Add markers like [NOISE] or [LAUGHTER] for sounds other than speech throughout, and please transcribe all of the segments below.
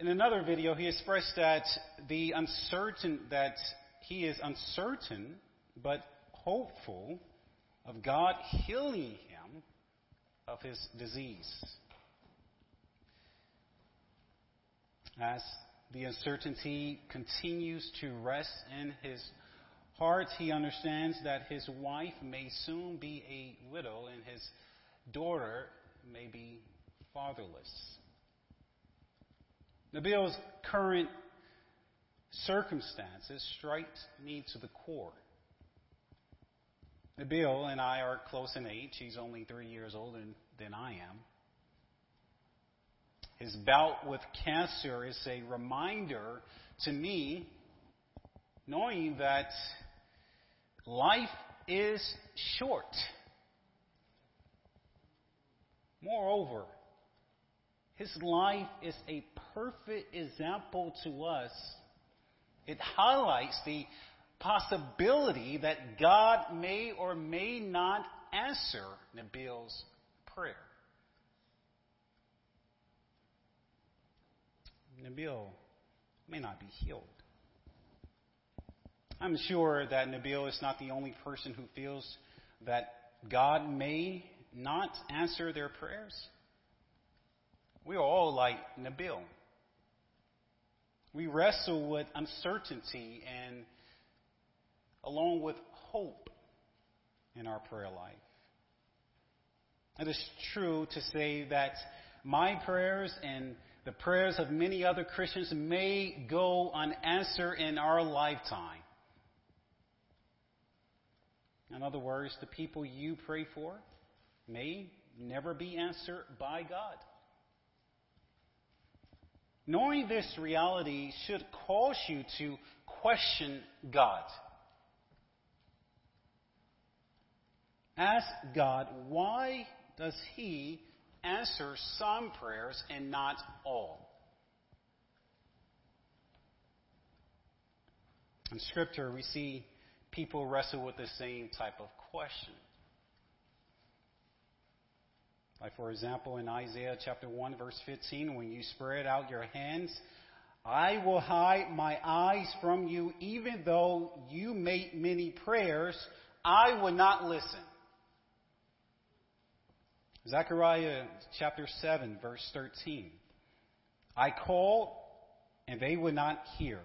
In another video, he expressed that the uncertain that he is uncertain but hopeful of God healing him of his disease. As the uncertainty continues to rest in his heart, he understands that his wife may soon be a widow and his daughter may be fatherless. Nabil's current circumstances strike me to the core. Nabil and I are close in age. He's only three years older than I am. His bout with cancer is a reminder to me, knowing that life is short. Moreover, his life is a perfect example to us. It highlights the possibility that God may or may not answer Nabil's prayer. Nabil may not be healed. I'm sure that Nabil is not the only person who feels that God may not answer their prayers. We are all like Nabil. We wrestle with uncertainty and along with hope in our prayer life. It is true to say that my prayers and the prayers of many other Christians may go unanswered in our lifetime. In other words, the people you pray for may never be answered by God. Knowing this reality should cause you to question God. Ask God, why does He answer some prayers and not all. In Scripture, we see people wrestle with the same type of question. Like, for example, in Isaiah chapter 1, verse 15, when you spread out your hands, I will hide my eyes from you, even though you make many prayers, I will not listen. Zechariah chapter 7, verse 13. I called, and they would not hear.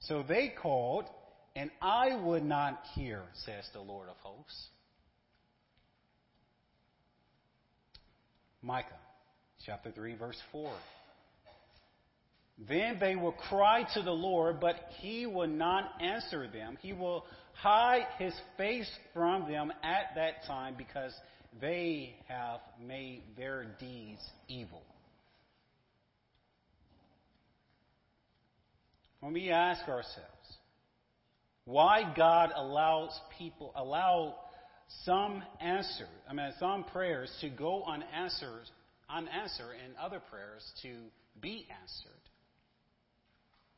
So they called, and I would not hear, says the Lord of hosts. Micah chapter 3, verse 4. Then they will cry to the Lord, but he will not answer them. He will hide his face from them at that time because they have made their deeds evil. When we ask ourselves why God allows people, allow some answers, I mean, some prayers to go unanswered, unanswered and other prayers to be answered,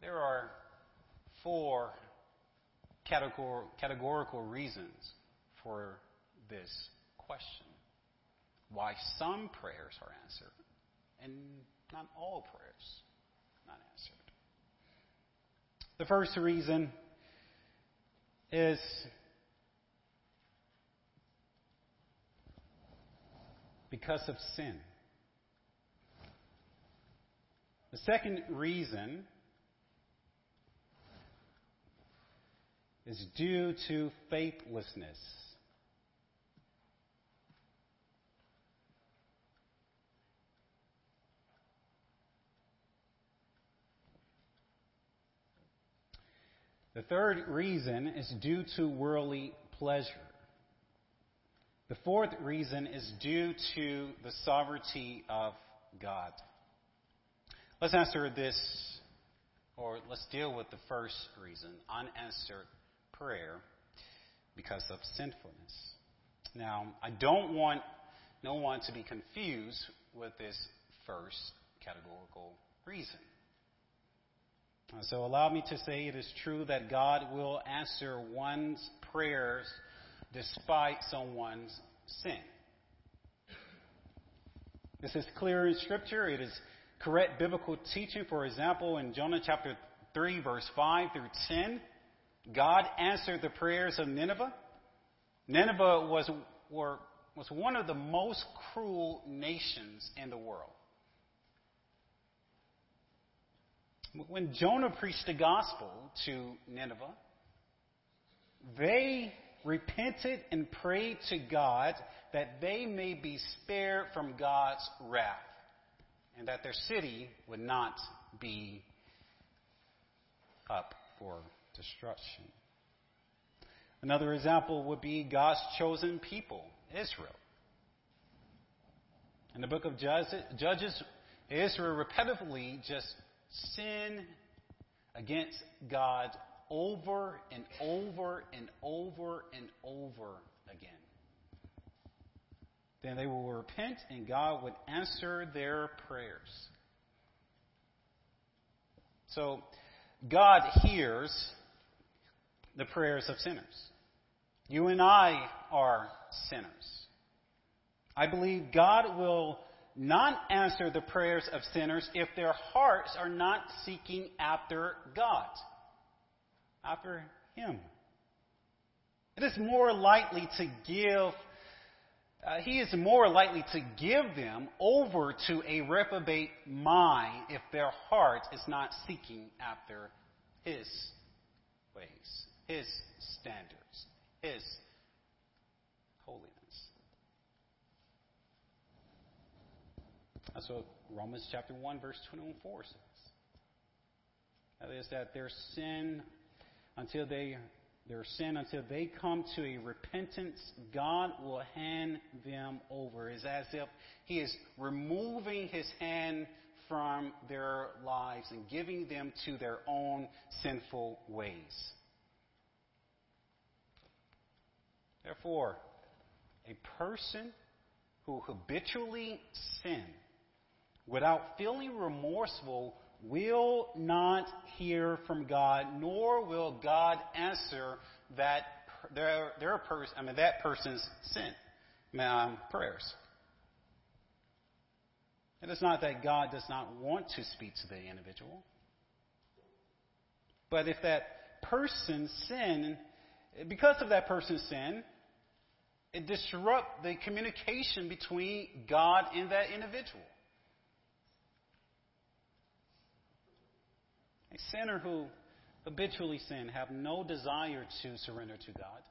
there are four categorical reasons for this question why some prayers are answered and not all prayers not answered. The first reason is because of sin. The second reason is due to faithlessness. The third reason is due to worldly pleasure. The fourth reason is due to the sovereignty of God. Let's answer this, or let's deal with the first reason unanswered prayer because of sinfulness. Now, I don't want no one to be confused with this first categorical reason. So allow me to say it is true that God will answer one's prayers despite someone's sin. This is clear in Scripture. It is correct biblical teaching. For example, in Jonah chapter 3, verse 5 through 10, God answered the prayers of Nineveh. Nineveh was, were, was one of the most cruel nations in the world. When Jonah preached the gospel to Nineveh, they repented and prayed to God that they may be spared from God's wrath and that their city would not be up for destruction. Another example would be God's chosen people, Israel. In the book of Judges, Israel repetitively just sinned against God over and over and over and over again. Then they will repent and God would answer their prayers. So, God hears the prayers of sinners. You and I are sinners. I believe God will not answer the prayers of sinners if their hearts are not seeking after God after him. It is more likely to give, uh, he is more likely to give them over to a reprobate mind if their heart is not seeking after his ways, his standards, his holiness. That's what Romans chapter 1, verse 24 says. That is, that their sin until they their sin until they come to a repentance, God will hand them over. It's as if He is removing His hand from their lives and giving them to their own sinful ways. Therefore, a person who habitually sin without feeling remorseful will not hear from God, nor will God answer that their, their person, I mean that person's sin um, prayers. And It is not that God does not want to speak to the individual, but if that person sin, because of that person's sin, it disrupts the communication between God and that individual. A sinner who habitually sin have no desire to surrender to God.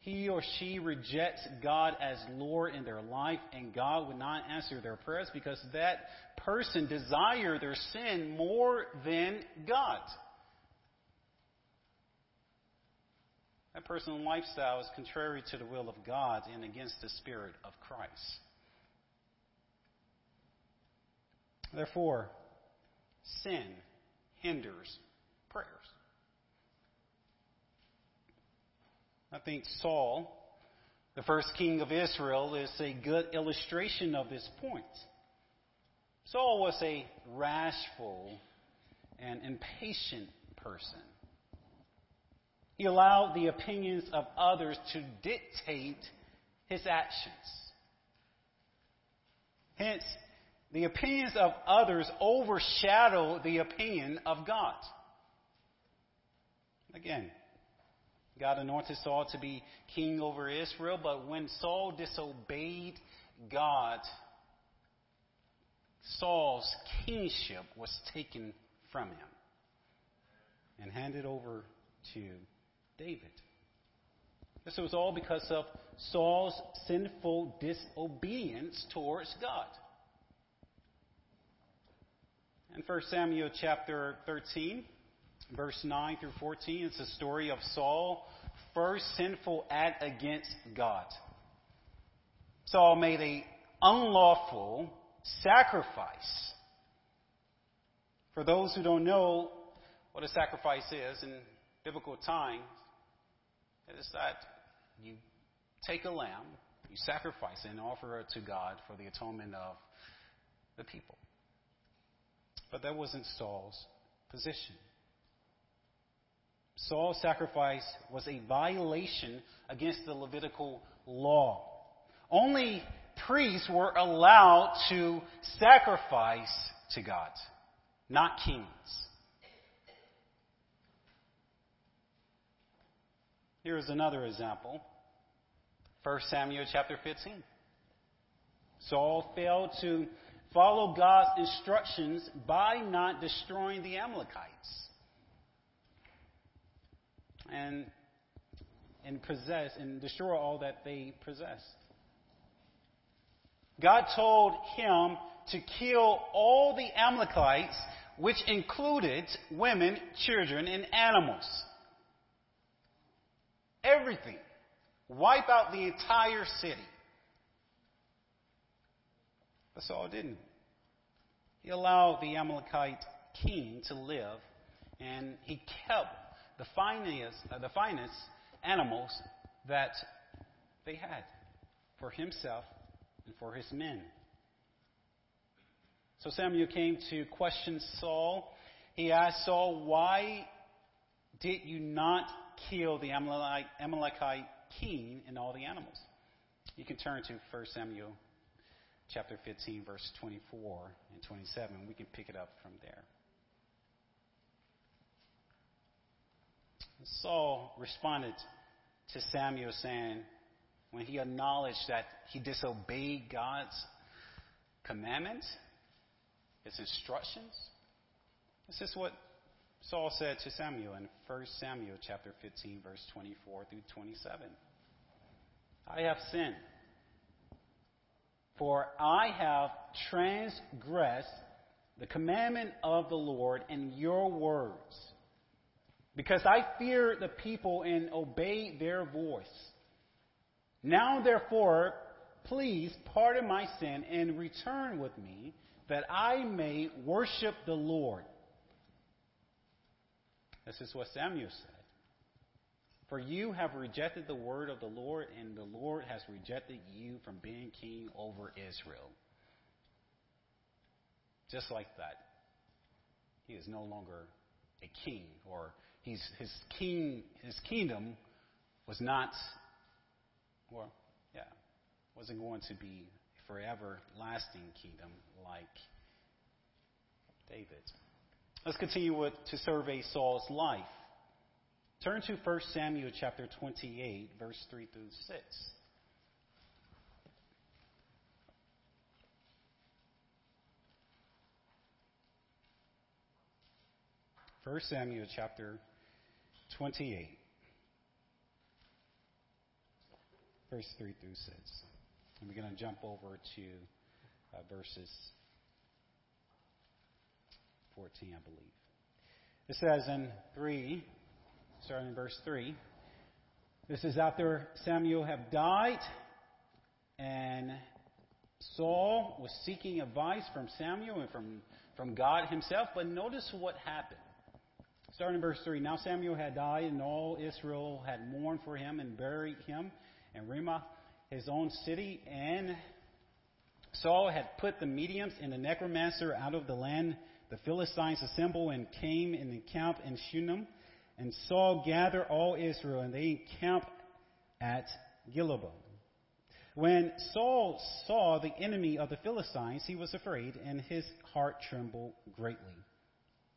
He or she rejects God as Lord in their life, and God would not answer their prayers because that person desire their sin more than God. That person's lifestyle is contrary to the will of God and against the Spirit of Christ. Therefore, sin hinders prayers. I think Saul, the first king of Israel, is a good illustration of this point. Saul was a rashful and impatient person. He allowed the opinions of others to dictate his actions. Hence, the opinions of others overshadow the opinion of God. Again, God anointed Saul to be king over Israel, but when Saul disobeyed God, Saul's kingship was taken from him and handed over to David. This was all because of Saul's sinful disobedience towards God. In 1 Samuel chapter 13, verse 9 through 14, it's the story of Saul' first sinful act against God. Saul made a unlawful sacrifice. For those who don't know what a sacrifice is in biblical times, it is that you take a lamb, you sacrifice it, and offer it to God for the atonement of the people. But that wasn't Saul's position. Saul's sacrifice was a violation against the Levitical law. Only priests were allowed to sacrifice to God, not kings. Here is another example. 1 Samuel chapter 15. Saul failed to follow God's instructions by not destroying the Amalekites. And and possess and destroy all that they possessed. God told him to kill all the Amalekites, which included women, children, and animals. Everything. Wipe out the entire city. But Saul didn't. He allowed the Amalekite king to live, and he kept the finest, uh, the finest animals that they had for himself and for his men. So Samuel came to question Saul. He asked Saul, Why did you not kill the Amalekite king and all the animals? You can turn to 1 Samuel chapter 15, verse 24 and 27. We can pick it up from there. Saul responded to Samuel saying, when he acknowledged that he disobeyed God's commandments, his instructions, this is what Saul said to Samuel in 1 Samuel chapter 15 verse 24 through 27. I have sinned, for I have transgressed the commandment of the Lord and your words because I fear the people and obey their voice. Now, therefore, please pardon my sin and return with me that I may worship the Lord. This is what Samuel said. For you have rejected the word of the Lord, and the Lord has rejected you from being king over Israel. Just like that, he is no longer a king or his, king, his kingdom was not, well, yeah, wasn't going to be a forever lasting kingdom like David. Let's continue with, to survey Saul's life. Turn to 1 Samuel chapter 28, verse 3 through 6. 1 Samuel chapter 28, verse 3 through 6. And we're going to jump over to uh, verses 14, I believe. It says in 3, starting in verse 3, this is after Samuel had died, and Saul was seeking advice from Samuel and from, from God himself. But notice what happened. Starting in verse 3 Now Samuel had died, and all Israel had mourned for him and buried him in Ramah, his own city. And Saul had put the mediums and the necromancer out of the land. The Philistines assembled and came and encamped in Shunem. And Saul gathered all Israel, and they encamped at Gilboa. When Saul saw the enemy of the Philistines, he was afraid, and his heart trembled greatly.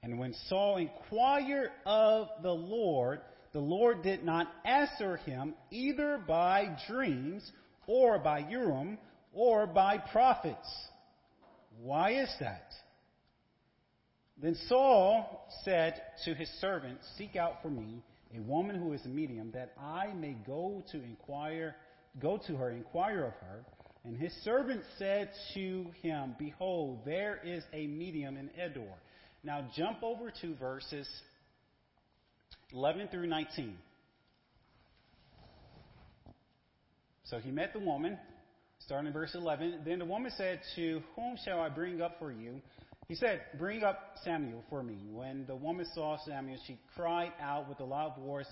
And when Saul inquired of the Lord, the Lord did not answer him either by dreams or by Urim or by prophets. Why is that? Then Saul said to his servant, Seek out for me a woman who is a medium, that I may go to inquire, go to her, inquire of her. And his servant said to him, Behold, there is a medium in Endor. now jump over to verses 11 through 19. So he met the woman, starting in verse 11. Then the woman said, To whom shall I bring up for you? He said, Bring up Samuel for me. When the woman saw Samuel, she cried out with a loud voice.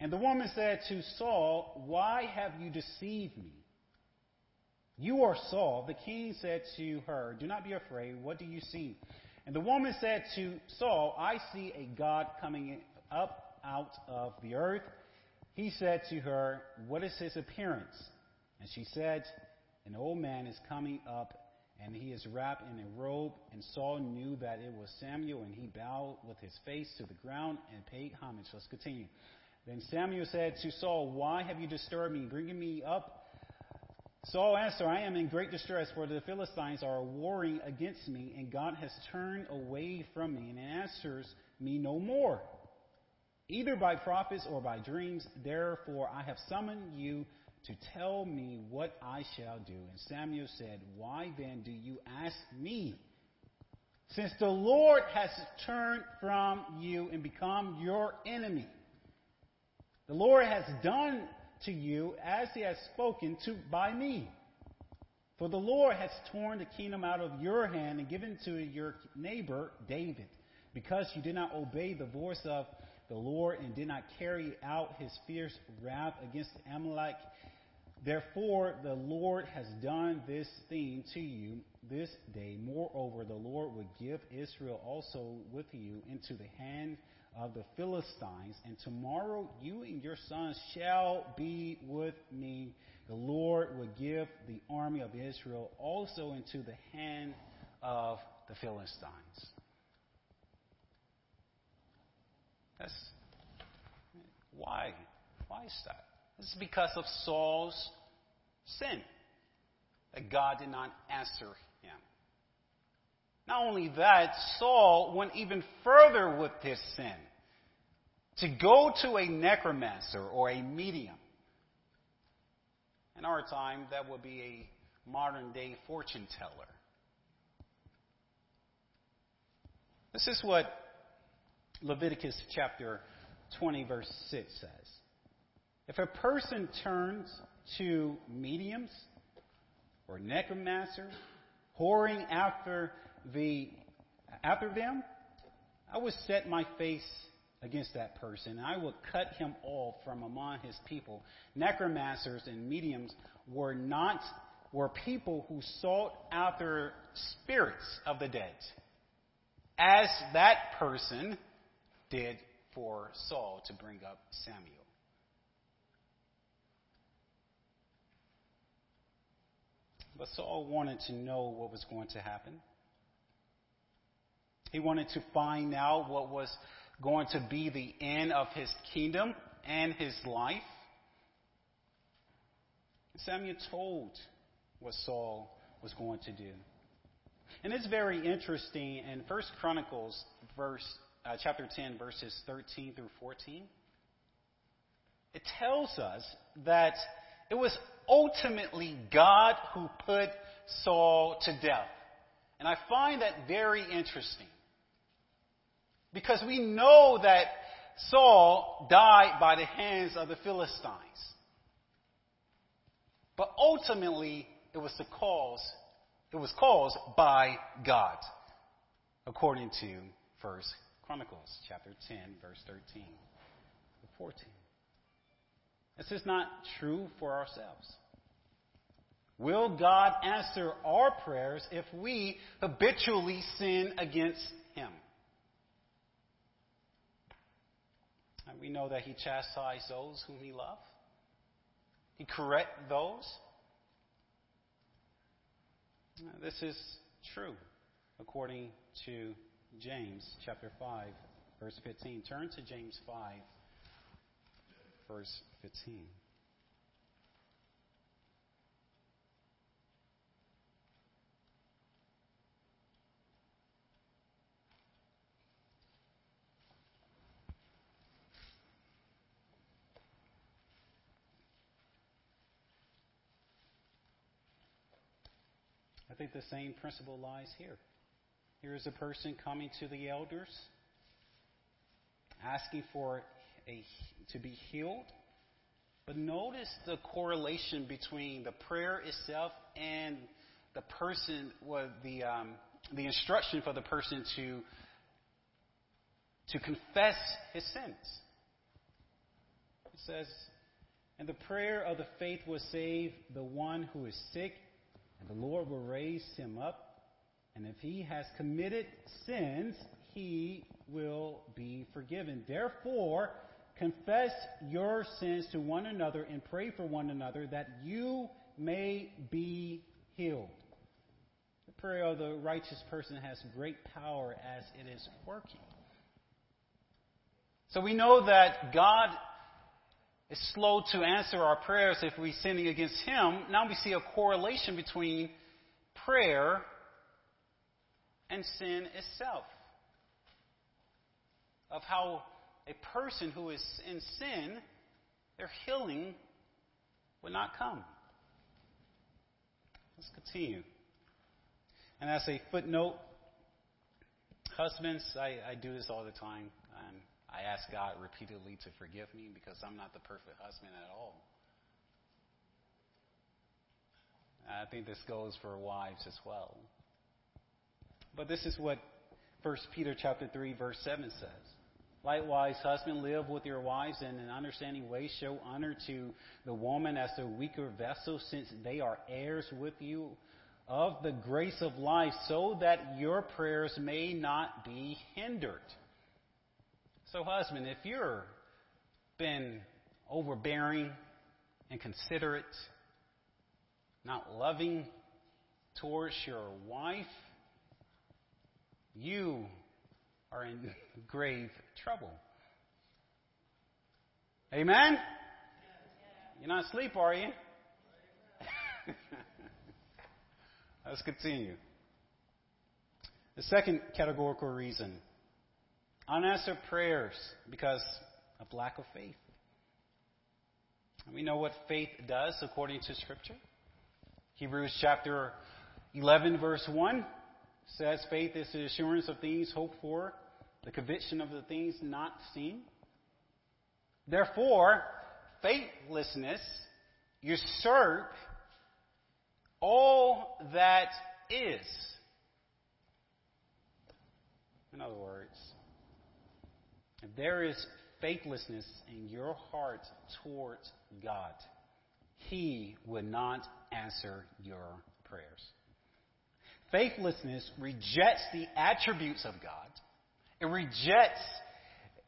And the woman said to Saul, Why have you deceived me? You are Saul. The king said to her, Do not be afraid. What do you see? And the woman said to Saul, I see a God coming up out of the earth. He said to her, What is his appearance? And she said, An old man is coming up, and he is wrapped in a robe. And Saul knew that it was Samuel, and he bowed with his face to the ground and paid homage. Let's continue. Then Samuel said to Saul, Why have you disturbed me, bringing me up? Saul answered, I am in great distress, for the Philistines are warring against me, and God has turned away from me and answers me no more, either by prophets or by dreams. Therefore, I have summoned you to tell me what I shall do. And Samuel said, Why then do you ask me? Since the Lord has turned from you and become your enemy, the Lord has done to you as he has spoken to by me. For the Lord has torn the kingdom out of your hand and given to your neighbor David, because you did not obey the voice of the Lord and did not carry out his fierce wrath against Amalek. Therefore, the Lord has done this thing to you this day. Moreover, the Lord will give Israel also with you into the hand of the Philistines, and tomorrow you and your sons shall be with me. The Lord will give the army of Israel also into the hand of the Philistines. That's why. Why is that? Is because of Saul's sin. That God did not answer him. not only that, Saul went even further with his sin to go to a necromancer or a medium. In our time, that would be a modern day fortune teller. This is what Leviticus chapter 20, verse 6 says. If a person turns to mediums or necromancers, whoring after the after them, I would set my face against that person, I would cut him off from among his people. Necromancers and mediums were not were people who sought after spirits of the dead, as that person did for Saul to bring up Samuel. But Saul wanted to know what was going to happen. He wanted to find out what was going to be the end of his kingdom and his life. Samuel told what Saul was going to do. And it's very interesting in First Chronicles verse uh, chapter 10 verses 13 through 14. It tells us that it was ultimately God who put Saul to death. And I find that very interesting. Because we know that Saul died by the hands of the Philistines. But ultimately, it was the cause, it was caused by God, according to First Chronicles chapter 10, verse 13 to 14. This is not true for ourselves. Will God answer our prayers if we habitually sin against Him? And we know that he chastised those whom he loved. He correct those. This is true according to James chapter 5 verse 15. Turn to James 5 verse 15. I think the same principle lies here. Here is a person coming to the elders, asking for a, to be healed. But notice the correlation between the prayer itself and the person, well, the, um, the instruction for the person to, to confess his sins. It says, And the prayer of the faith will save the one who is sick, and the Lord will raise him up. And if he has committed sins, he will be forgiven. Therefore, confess your sins to one another and pray for one another that you may be healed. The prayer of the righteous person has great power as it is working. So we know that God is slow to answer our prayers if we're sinning against Him. Now we see a correlation between prayer and sin itself. Of how a person who is in sin, their healing would not come. Let's continue. And as a footnote, husbands, I, I do this all the time. And I ask God repeatedly to forgive me because I'm not the perfect husband at all. I think this goes for wives as well. But this is what 1 Peter chapter 3 verse 7 says. Likewise, husband, live with your wives in an understanding way. Show honor to the woman as a weaker vessel, since they are heirs with you of the grace of life, so that your prayers may not be hindered. So, husband, if you're been overbearing, inconsiderate, not loving towards your wife, you are in [LAUGHS] grave trouble. Amen? You're not asleep, are you? [LAUGHS] Let's continue. The second categorical reason unanswered prayers because of lack of faith. We know what faith does according to Scripture. Hebrews chapter 11, verse 1 says faith is the assurance of things hoped for, the conviction of the things not seen. Therefore, faithlessness usurp all that is. In other words, if there is faithlessness in your heart towards God, He would not answer your prayers. Faithlessness rejects the attributes of God. It rejects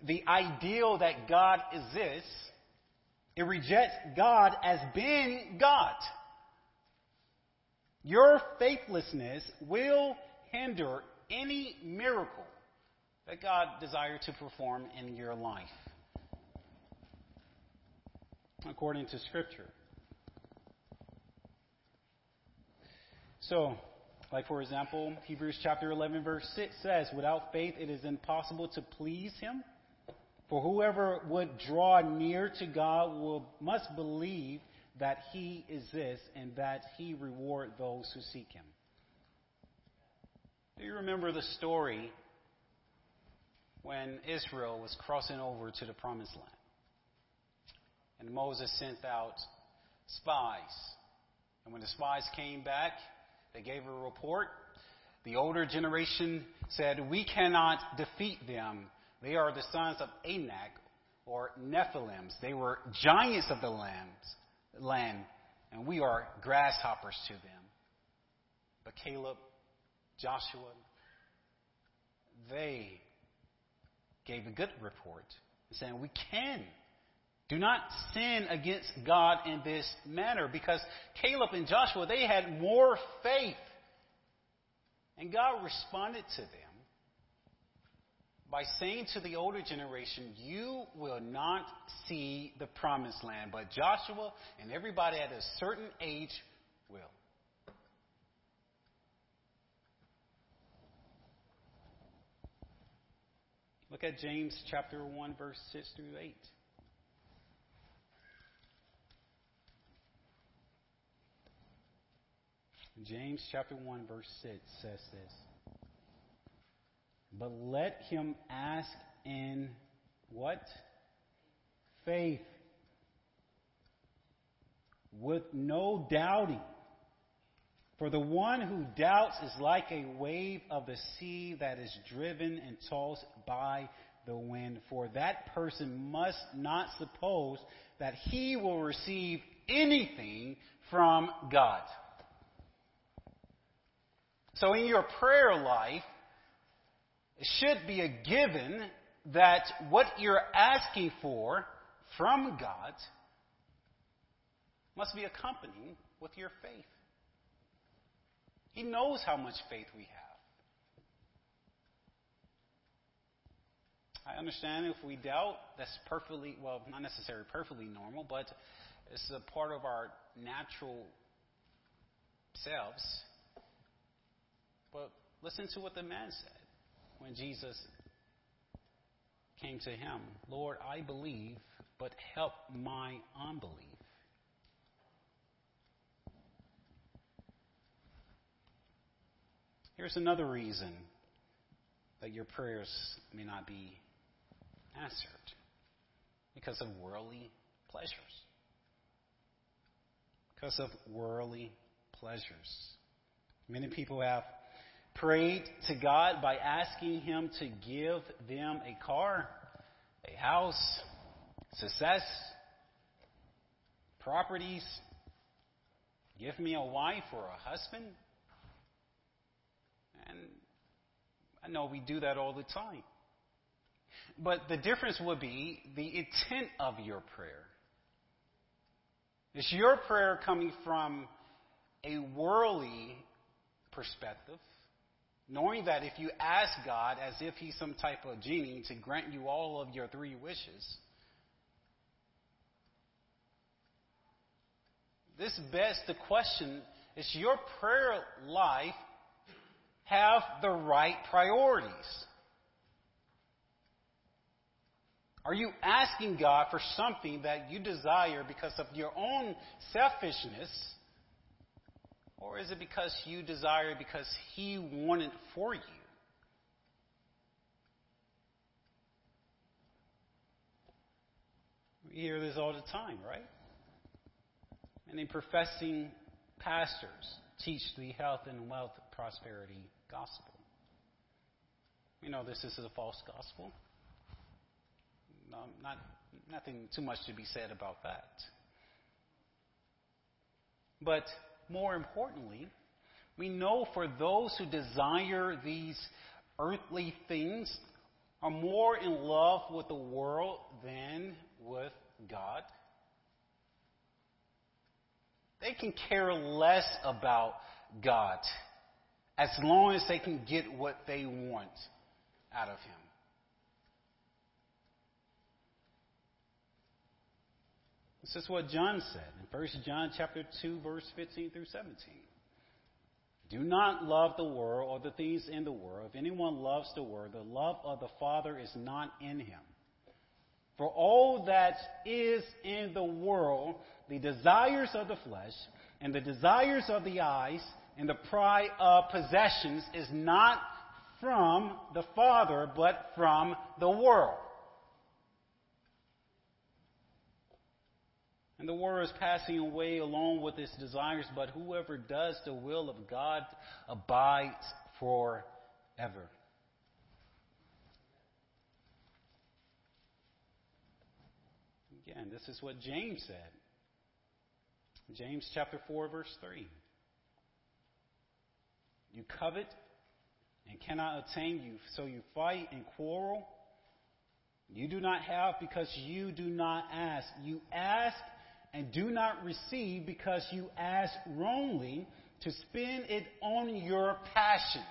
the ideal that God exists. It rejects God as being God. Your faithlessness will hinder any miracle that God desires to perform in your life, according to Scripture. So, like, for example, Hebrews chapter 11, verse 6 says, Without faith it is impossible to please him. For whoever would draw near to God will, must believe that he exists and that he reward those who seek him. Do you remember the story when Israel was crossing over to the promised land? And Moses sent out spies. And when the spies came back, they gave a report. The older generation said, We cannot defeat them. They are the sons of Anak or Nephilims. They were giants of the land, and we are grasshoppers to them. But Caleb, Joshua, they gave a good report, saying, We can do not sin against God in this manner because Caleb and Joshua, they had more faith. And God responded to them by saying to the older generation, You will not see the promised land, but Joshua and everybody at a certain age will. Look at James chapter 1, verse 6 through 8. James chapter 1 verse 6 says this. But let him ask in what? Faith. With no doubting. For the one who doubts is like a wave of the sea that is driven and tossed by the wind. For that person must not suppose that he will receive anything from God. So in your prayer life, it should be a given that what you're asking for from God must be accompanied with your faith. He knows how much faith we have. I understand if we doubt, that's perfectly, well, not necessarily perfectly normal, but it's a part of our natural selves. But listen to what the man said when Jesus came to him Lord, I believe, but help my unbelief. Here's another reason that your prayers may not be answered because of worldly pleasures. Because of worldly pleasures. Many people have prayed to God by asking Him to give them a car, a house, success, properties, give me a wife or a husband. And I know we do that all the time. But the difference would be the intent of your prayer. Is your prayer coming from a worldly perspective, knowing that if you ask God as if He's some type of genie to grant you all of your three wishes, this begs the question is your prayer life have the right priorities? Are you asking God for something that you desire because of your own selfishness? Or is it because you desire it because He wanted for you? We hear this all the time, right? Many professing pastors teach the health and wealth prosperity gospel. We know this is a false gospel. No, not, nothing too much to be said about that. But more importantly, we know for those who desire these earthly things are more in love with the world than with God. They can care less about God as long as they can get what they want out of Him. This is what John said in 1 John chapter 2 verse 15 through 17. Do not love the world or the things in the world. If anyone loves the world, the love of the Father is not in him. For all that is in the world, the desires of the flesh and the desires of the eyes and the pride of possessions is not from the Father, but from the world. And the world is passing away along with its desires, but whoever does the will of God abides forever. Again, this is what James said. James chapter 4, verse 3. You covet and cannot attain you, so you fight and quarrel. You do not have because you do not ask. You ask and do not receive because you ask wrongly to spend it on your passions.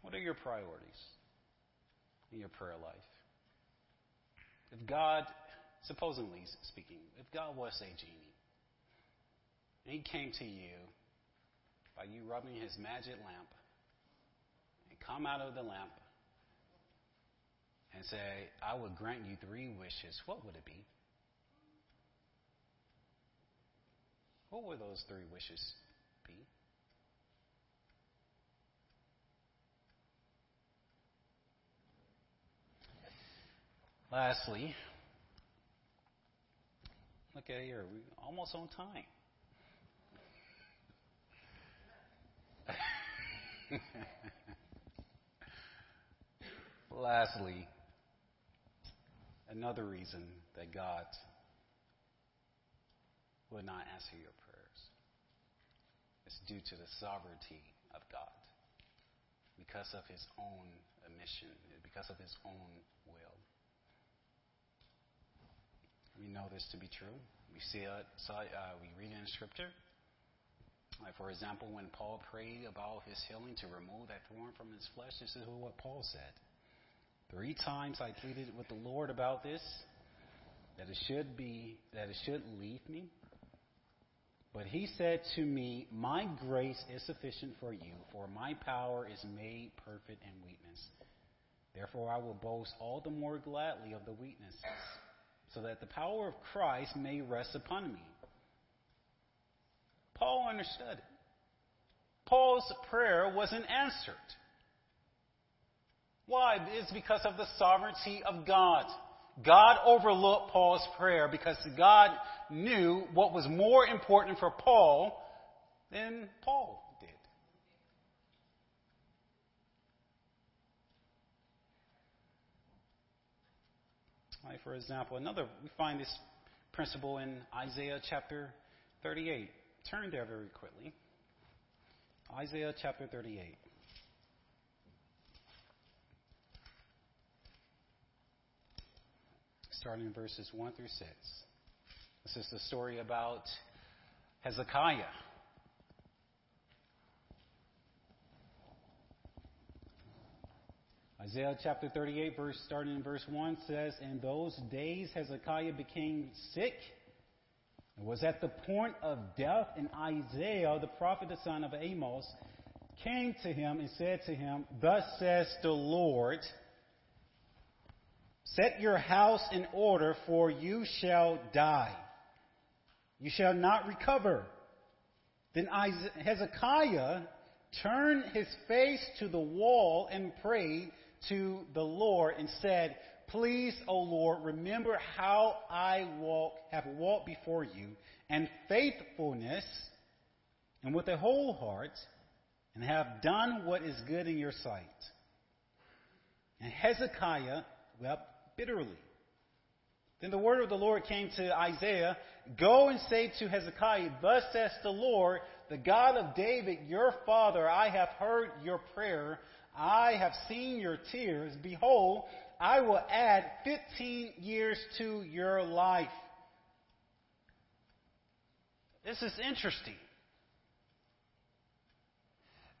What are your priorities in your prayer life? If God, supposedly speaking, if God was a genie, and He came to you by you rubbing His magic lamp, and come out of the lamp and say, I would grant you three wishes, what would it be? What would those three wishes be? Lastly, look at here, we're almost on time. [LAUGHS] Lastly, another reason that God will not answer your prayers is due to the sovereignty of God because of his own mission, because of his own will. We know this to be true. We see it, saw, uh, we read it in Scripture. Like for example, when Paul prayed about his healing to remove that thorn from his flesh, this is what Paul said. Three times I pleaded with the Lord about this, that it should be, that it should leave me. But he said to me, My grace is sufficient for you, for my power is made perfect in weakness. Therefore, I will boast all the more gladly of the weaknesses, so that the power of Christ may rest upon me. Paul understood it. Paul's prayer wasn't answered. Why? It's because of the sovereignty of God. God overlooked Paul's prayer because God knew what was more important for Paul than Paul did. Like for example, another we find this principle in Isaiah chapter 38. Turn there very quickly. Isaiah chapter 38. Starting in verses 1 through 6. This is the story about Hezekiah. Isaiah chapter 38, verse starting in verse 1 says, In those days Hezekiah became sick and was at the point of death, and Isaiah, the prophet, the son of Amos, came to him and said to him, Thus says the Lord, Set your house in order, for you shall die. You shall not recover. Then Hezekiah turned his face to the wall and prayed to the Lord and said, Please, O Lord, remember how I walk, have walked before you and faithfulness and with a whole heart and have done what is good in your sight. And Hezekiah wept bitterly. Then the word of the Lord came to Isaiah Go and say to Hezekiah, Thus says the Lord, the God of David, your father, I have heard your prayer. I have seen your tears. Behold, I will add 15 years to your life. This is interesting.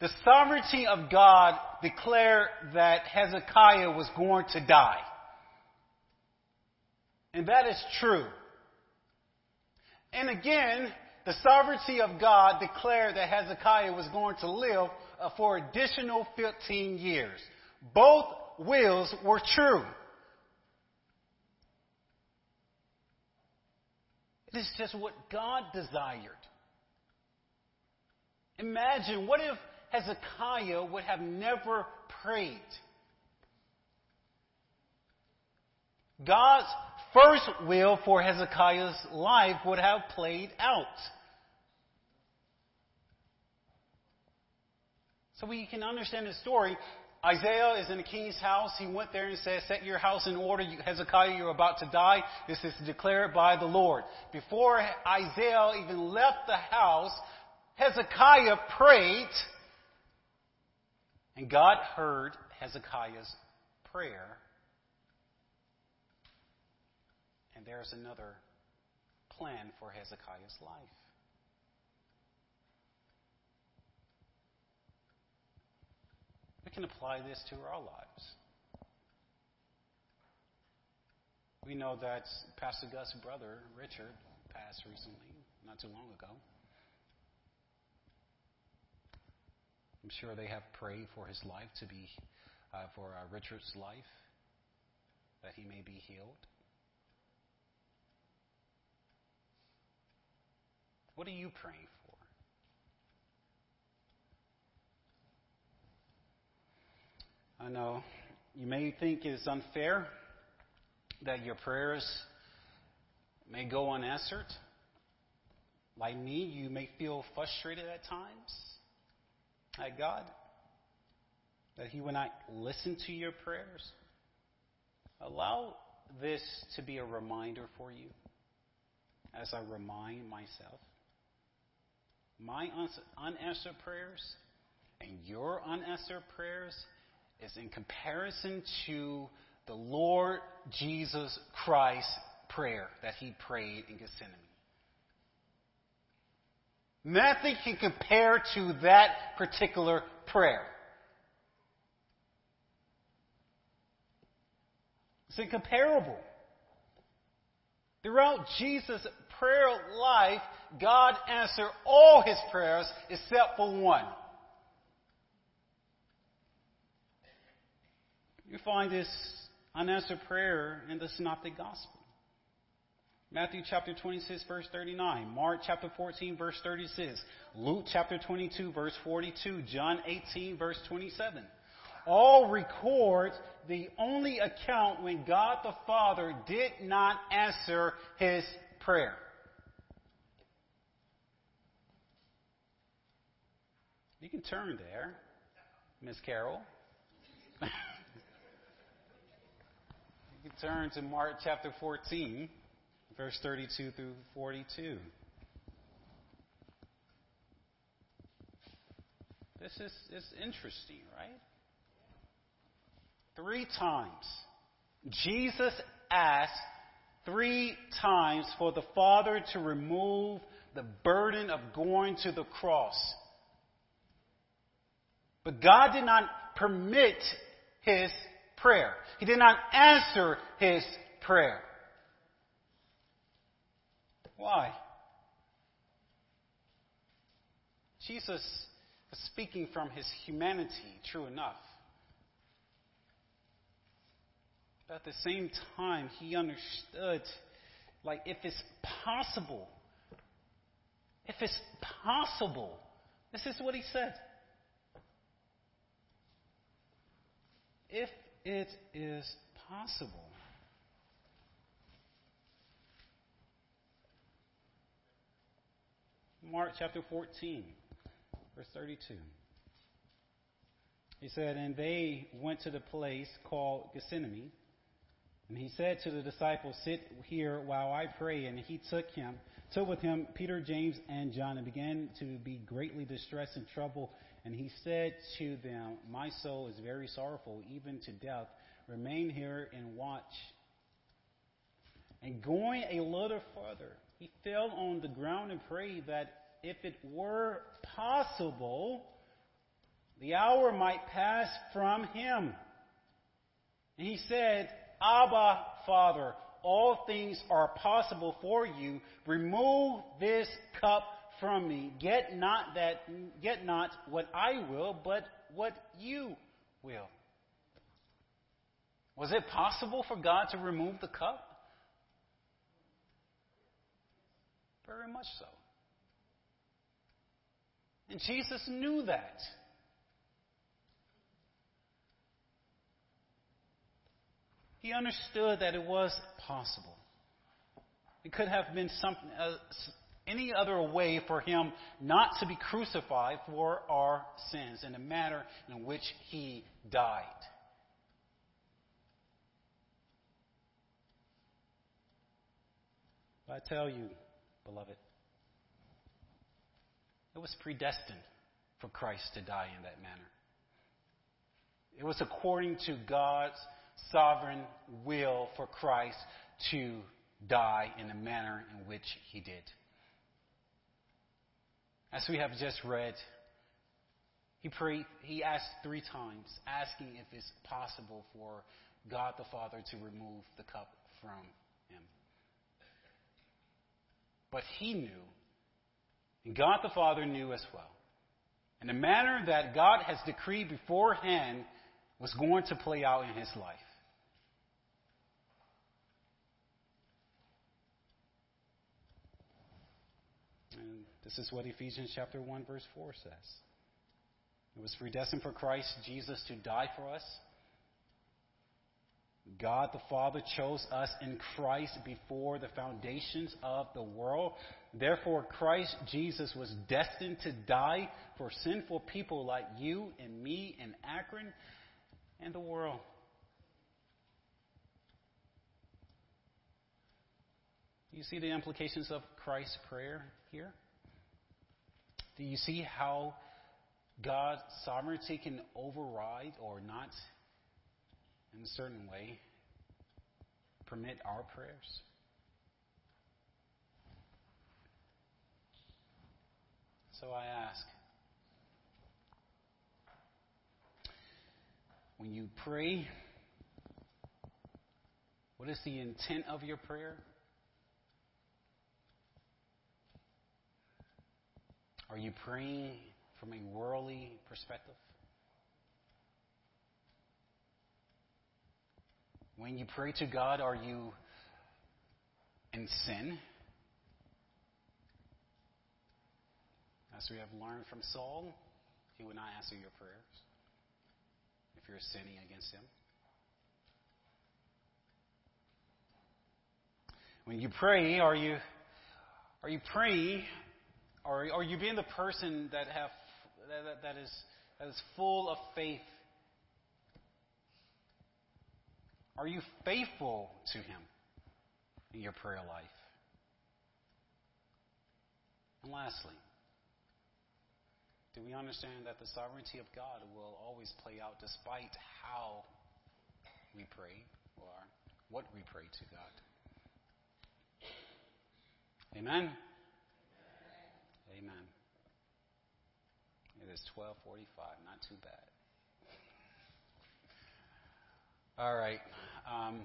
The sovereignty of God declared that Hezekiah was going to die. And that is true. And again, the sovereignty of God declared that Hezekiah was going to live uh, for additional 15 years. Both wills were true. It is just what God desired. Imagine what if Hezekiah would have never prayed? God's first will for Hezekiah's life would have played out. So we can understand the story. Isaiah is in the king's house. He went there and said, Set your house in order. Hezekiah, you're about to die. This is declared by the Lord. Before Isaiah even left the house, Hezekiah prayed, and God heard Hezekiah's prayer And there's another plan for Hezekiah's life. We can apply this to our lives. We know that Pastor Gus' brother, Richard, passed recently, not too long ago. I'm sure they have prayed for his life to be, uh, for uh, Richard's life, that he may be healed. What are you praying for? I know you may think it's unfair that your prayers may go unanswered. Like me, you may feel frustrated at times at God that He will not listen to your prayers. Allow this to be a reminder for you as I remind myself my unanswered prayers and your unanswered prayers is in comparison to the Lord Jesus Christ's prayer that he prayed in Gethsemane. Nothing can compare to that particular prayer. It's incomparable. Throughout Jesus' prayer life, God answered all his prayers except for one. You find this unanswered prayer in the Synoptic Gospel. Matthew chapter 26, verse 39. Mark chapter 14, verse 36. Luke chapter 22, verse 42. John 18, verse 27. All record the only account when God the Father did not answer his prayer. You can turn there, Miss Carol. you can turn to Mark chapter 14 verse 32 through 42. This is, is interesting, right? Three times. Jesus asked three times for the Father to remove the burden of going to the cross. But God did not permit his prayer. He did not answer his prayer. Why? Jesus was speaking from his humanity, true enough. But at the same time, he understood, like, if it's possible, if it's possible, this is what he said. If it is possible. Mark chapter 14, verse 32. He said, And they went to the place called Gethsemane. And he said to the disciples, Sit here while I pray. And he took him, took with him Peter, James, and John, and began to be greatly distressed and troubled. And he said to them, My soul is very sorrowful, even to death. Remain here and watch. And going a little further, he fell on the ground and prayed that if it were possible, the hour might pass from him. And he said, Abba, Father, all things are possible for you. Remove this cup from me. Get not that get not what I will, but what you will. Was it possible for God to remove the cup? Very much so. And Jesus knew that. He understood that it was possible. It could have been something, uh, any other way for him not to be crucified for our sins in the manner in which he died. I tell you, beloved. It was predestined for Christ to die in that manner. It was according to God's sovereign will for Christ to die in the manner in which he did. As we have just read, he prayed, he asked three times, asking if it's possible for God the Father to remove the cup from him. but he knew, and God the Father knew as well. And the manner that God has decreed beforehand was going to play out in his life. And this is what Ephesians chapter 1 verse 4 says. It was predestined for Christ Jesus to die for us God the Father chose us in Christ before the foundations of the world. Therefore, Christ Jesus was destined to die for sinful people like you and me and Akron and the world. You see the implications of Christ's prayer here? Do you see how God's sovereignty can override or not, in a certain way, permit our prayers? So I ask when you pray, what is the intent of your prayer? Are you praying from a worldly perspective? When you pray to God, are you in sin? As we have learned from Saul, he would not answer your prayers if you're sinning against him. When you pray, are you are you praying or are you being the person that have that, that is that is full of faith? Are you faithful to him in your prayer life? And lastly, do we understand that the sovereignty of God will always play out despite how we pray or what we pray to God? Amen. Amen. It is 12:45, not too bad. All right. Um,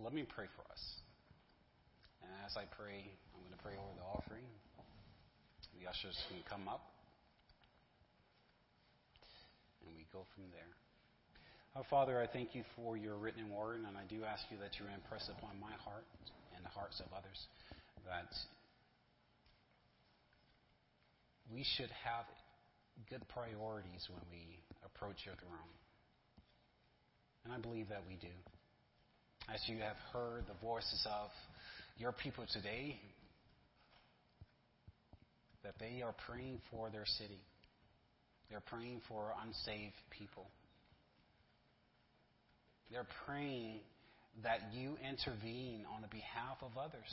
let me pray for us. And as I pray, I'm going to pray over the offering. The ushers can come up. And we go from there. Our Father, I thank you for your written word, and I do ask you that you impress upon my heart and the hearts of others that we should have good priorities when we approach your throne. And I believe that we do. As you have heard the voices of your people today, that they are praying for their city. They're praying for unsaved people. They're praying that you intervene on the behalf of others.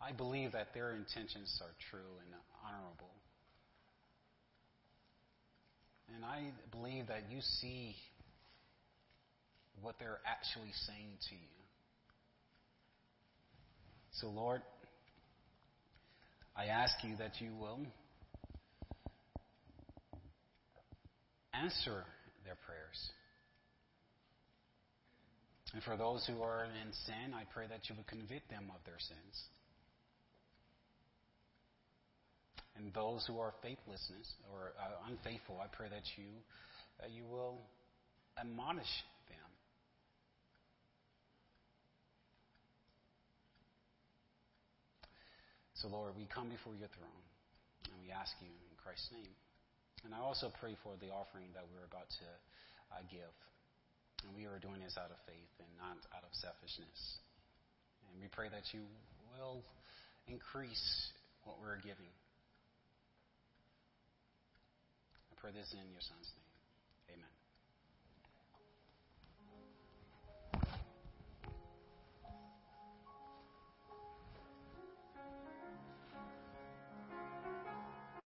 I believe that their intentions are true and honorable. And I believe that you see what they're actually saying to you. So, Lord, I ask you that you will answer their prayers. And for those who are in sin, I pray that you would convict them of their sins. And those who are faithlessness or uh, unfaithful, I pray that you that you will admonish them. So, Lord, we come before your throne and we ask you in Christ's name. And I also pray for the offering that we're about to uh, give. And we are doing this out of faith and not out of selfishness. And we pray that you will increase what we're giving. Pray this in your son's name. Amen.